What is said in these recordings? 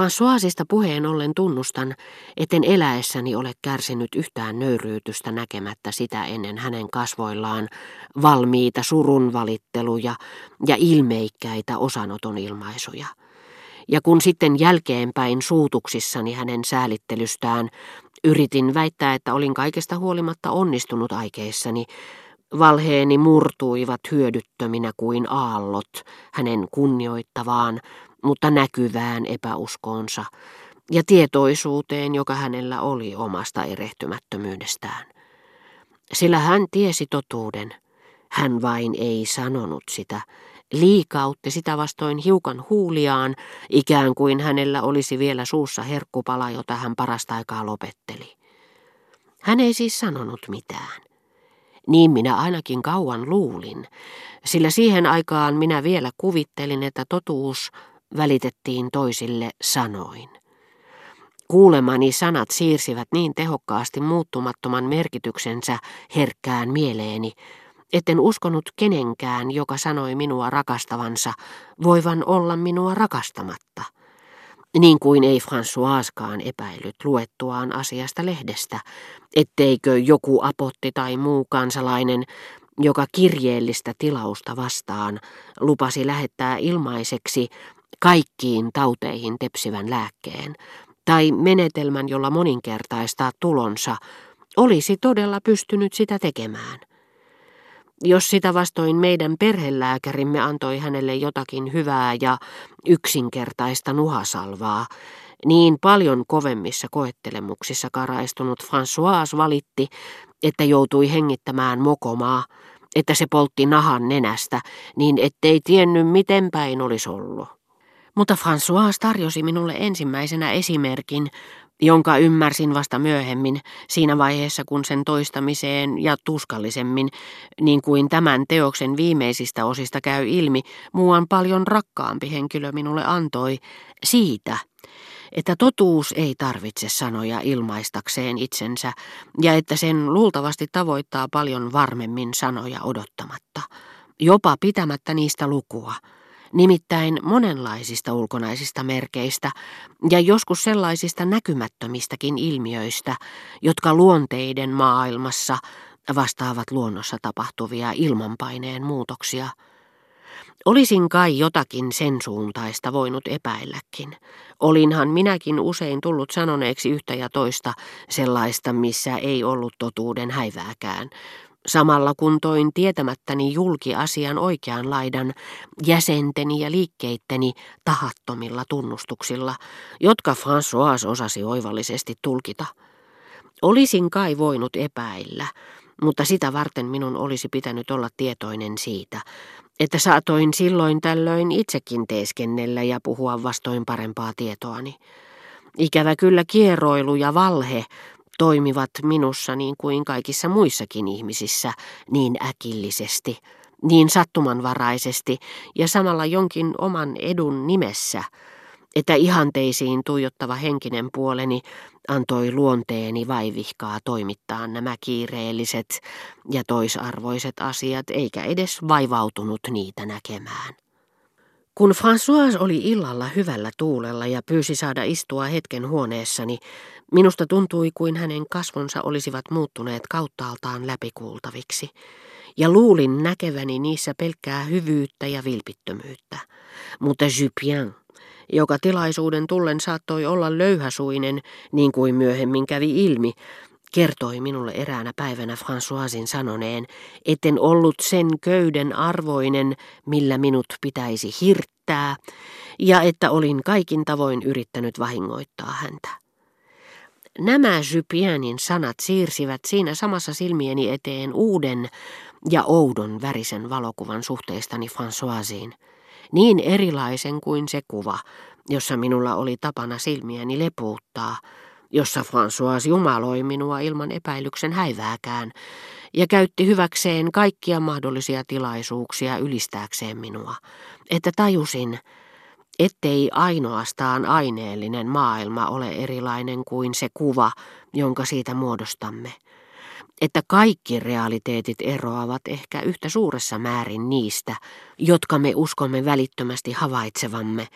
Françoisista puheen ollen tunnustan, etten eläessäni ole kärsinyt yhtään nöyryytystä näkemättä sitä ennen hänen kasvoillaan valmiita surunvalitteluja ja ilmeikkäitä osanoton ilmaisuja. Ja kun sitten jälkeenpäin suutuksissani hänen säälittelystään yritin väittää, että olin kaikesta huolimatta onnistunut aikeissani, valheeni murtuivat hyödyttöminä kuin aallot hänen kunnioittavaan, mutta näkyvään epäuskoonsa ja tietoisuuteen, joka hänellä oli omasta erehtymättömyydestään. Sillä hän tiesi totuuden, hän vain ei sanonut sitä, liikautti sitä vastoin hiukan huuliaan, ikään kuin hänellä olisi vielä suussa herkkupala, jota hän parasta aikaa lopetteli. Hän ei siis sanonut mitään. Niin minä ainakin kauan luulin, sillä siihen aikaan minä vielä kuvittelin, että totuus välitettiin toisille sanoin. Kuulemani sanat siirsivät niin tehokkaasti muuttumattoman merkityksensä herkkään mieleeni, etten uskonut kenenkään, joka sanoi minua rakastavansa, voivan olla minua rakastamatta. Niin kuin ei Françoiskaan epäillyt luettuaan asiasta lehdestä, etteikö joku apotti tai muu kansalainen, joka kirjeellistä tilausta vastaan lupasi lähettää ilmaiseksi kaikkiin tauteihin tepsivän lääkkeen, tai menetelmän, jolla moninkertaistaa tulonsa, olisi todella pystynyt sitä tekemään. Jos sitä vastoin meidän perhelääkärimme antoi hänelle jotakin hyvää ja yksinkertaista nuhasalvaa, niin paljon kovemmissa koettelemuksissa karaistunut François valitti, että joutui hengittämään mokomaa, että se poltti nahan nenästä, niin ettei tiennyt miten päin olisi ollut. Mutta François tarjosi minulle ensimmäisenä esimerkin, jonka ymmärsin vasta myöhemmin, siinä vaiheessa kun sen toistamiseen ja tuskallisemmin, niin kuin tämän teoksen viimeisistä osista käy ilmi, muuan paljon rakkaampi henkilö minulle antoi, siitä, että totuus ei tarvitse sanoja ilmaistakseen itsensä ja että sen luultavasti tavoittaa paljon varmemmin sanoja odottamatta, jopa pitämättä niistä lukua – nimittäin monenlaisista ulkonaisista merkeistä ja joskus sellaisista näkymättömistäkin ilmiöistä, jotka luonteiden maailmassa vastaavat luonnossa tapahtuvia ilmanpaineen muutoksia. Olisin kai jotakin sen suuntaista voinut epäilläkin. Olinhan minäkin usein tullut sanoneeksi yhtä ja toista sellaista, missä ei ollut totuuden häivääkään, samalla kun toin tietämättäni julki asian oikean laidan jäsenteni ja liikkeitteni tahattomilla tunnustuksilla, jotka François osasi oivallisesti tulkita. Olisin kai voinut epäillä, mutta sitä varten minun olisi pitänyt olla tietoinen siitä, että saatoin silloin tällöin itsekin teeskennellä ja puhua vastoin parempaa tietoani. Ikävä kyllä kieroilu ja valhe toimivat minussa niin kuin kaikissa muissakin ihmisissä niin äkillisesti, niin sattumanvaraisesti ja samalla jonkin oman edun nimessä, että ihanteisiin tuijottava henkinen puoleni antoi luonteeni vaivihkaa toimittaa nämä kiireelliset ja toisarvoiset asiat, eikä edes vaivautunut niitä näkemään. Kun François oli illalla hyvällä tuulella ja pyysi saada istua hetken huoneessani, minusta tuntui kuin hänen kasvonsa olisivat muuttuneet kauttaaltaan läpikuultaviksi, ja luulin näkeväni niissä pelkkää hyvyyttä ja vilpittömyyttä. Mutta Jupien, joka tilaisuuden tullen saattoi olla löyhäsuinen, niin kuin myöhemmin kävi ilmi, kertoi minulle eräänä päivänä Françoisin sanoneen, etten ollut sen köyden arvoinen, millä minut pitäisi hirttää, ja että olin kaikin tavoin yrittänyt vahingoittaa häntä. Nämä Jupienin sanat siirsivät siinä samassa silmieni eteen uuden ja oudon värisen valokuvan suhteestani Françoisiin, niin erilaisen kuin se kuva, jossa minulla oli tapana silmiäni lepuuttaa – jossa François jumaloi minua ilman epäilyksen häivääkään ja käytti hyväkseen kaikkia mahdollisia tilaisuuksia ylistääkseen minua, että tajusin, ettei ainoastaan aineellinen maailma ole erilainen kuin se kuva, jonka siitä muodostamme, että kaikki realiteetit eroavat ehkä yhtä suuressa määrin niistä, jotka me uskomme välittömästi havaitsevamme,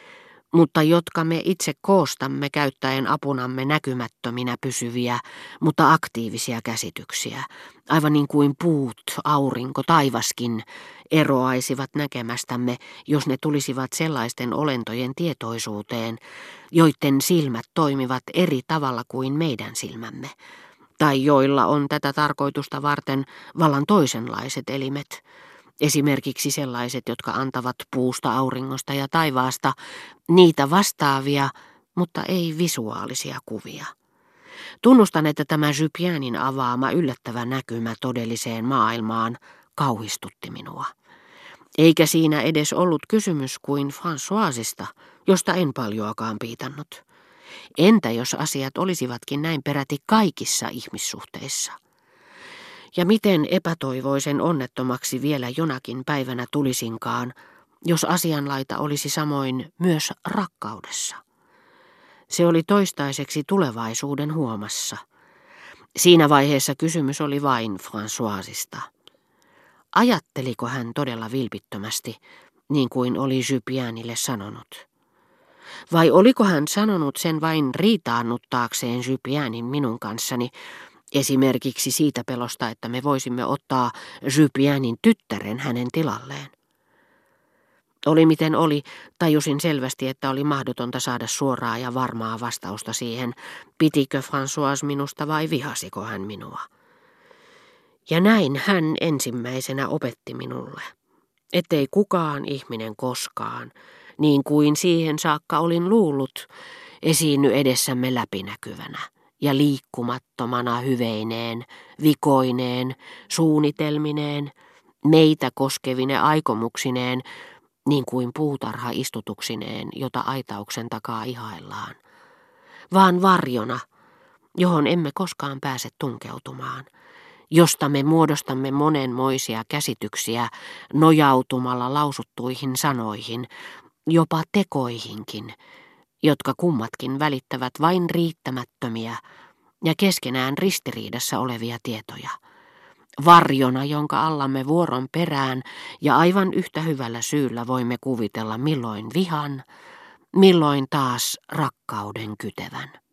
mutta jotka me itse koostamme käyttäen apunamme näkymättöminä pysyviä, mutta aktiivisia käsityksiä, aivan niin kuin puut, aurinko, taivaskin, eroaisivat näkemästämme, jos ne tulisivat sellaisten olentojen tietoisuuteen, joiden silmät toimivat eri tavalla kuin meidän silmämme, tai joilla on tätä tarkoitusta varten vallan toisenlaiset elimet, esimerkiksi sellaiset, jotka antavat puusta, auringosta ja taivaasta niitä vastaavia, mutta ei visuaalisia kuvia. Tunnustan, että tämä Jypianin avaama yllättävä näkymä todelliseen maailmaan kauhistutti minua. Eikä siinä edes ollut kysymys kuin Françoisista, josta en paljoakaan piitannut. Entä jos asiat olisivatkin näin peräti kaikissa ihmissuhteissa? Ja miten epätoivoisen onnettomaksi vielä jonakin päivänä tulisinkaan, jos asianlaita olisi samoin myös rakkaudessa? Se oli toistaiseksi tulevaisuuden huomassa. Siinä vaiheessa kysymys oli vain Françoisista. Ajatteliko hän todella vilpittömästi, niin kuin oli Jypianille sanonut? Vai oliko hän sanonut sen vain riitaannuttaakseen Jypianin minun kanssani, Esimerkiksi siitä pelosta, että me voisimme ottaa Jypianin tyttären hänen tilalleen. Oli miten oli, tajusin selvästi, että oli mahdotonta saada suoraa ja varmaa vastausta siihen, pitikö François minusta vai vihasiko hän minua. Ja näin hän ensimmäisenä opetti minulle, ettei kukaan ihminen koskaan, niin kuin siihen saakka olin luullut, esiinny edessämme läpinäkyvänä ja liikkumattomana hyveineen, vikoineen, suunnitelmineen, meitä koskevine aikomuksineen, niin kuin puutarha istutuksineen, jota aitauksen takaa ihaillaan, vaan varjona, johon emme koskaan pääse tunkeutumaan, josta me muodostamme monenmoisia käsityksiä nojautumalla lausuttuihin sanoihin, jopa tekoihinkin, jotka kummatkin välittävät vain riittämättömiä ja keskenään ristiriidassa olevia tietoja. Varjona, jonka allamme vuoron perään ja aivan yhtä hyvällä syyllä voimme kuvitella milloin vihan, milloin taas rakkauden kytevän.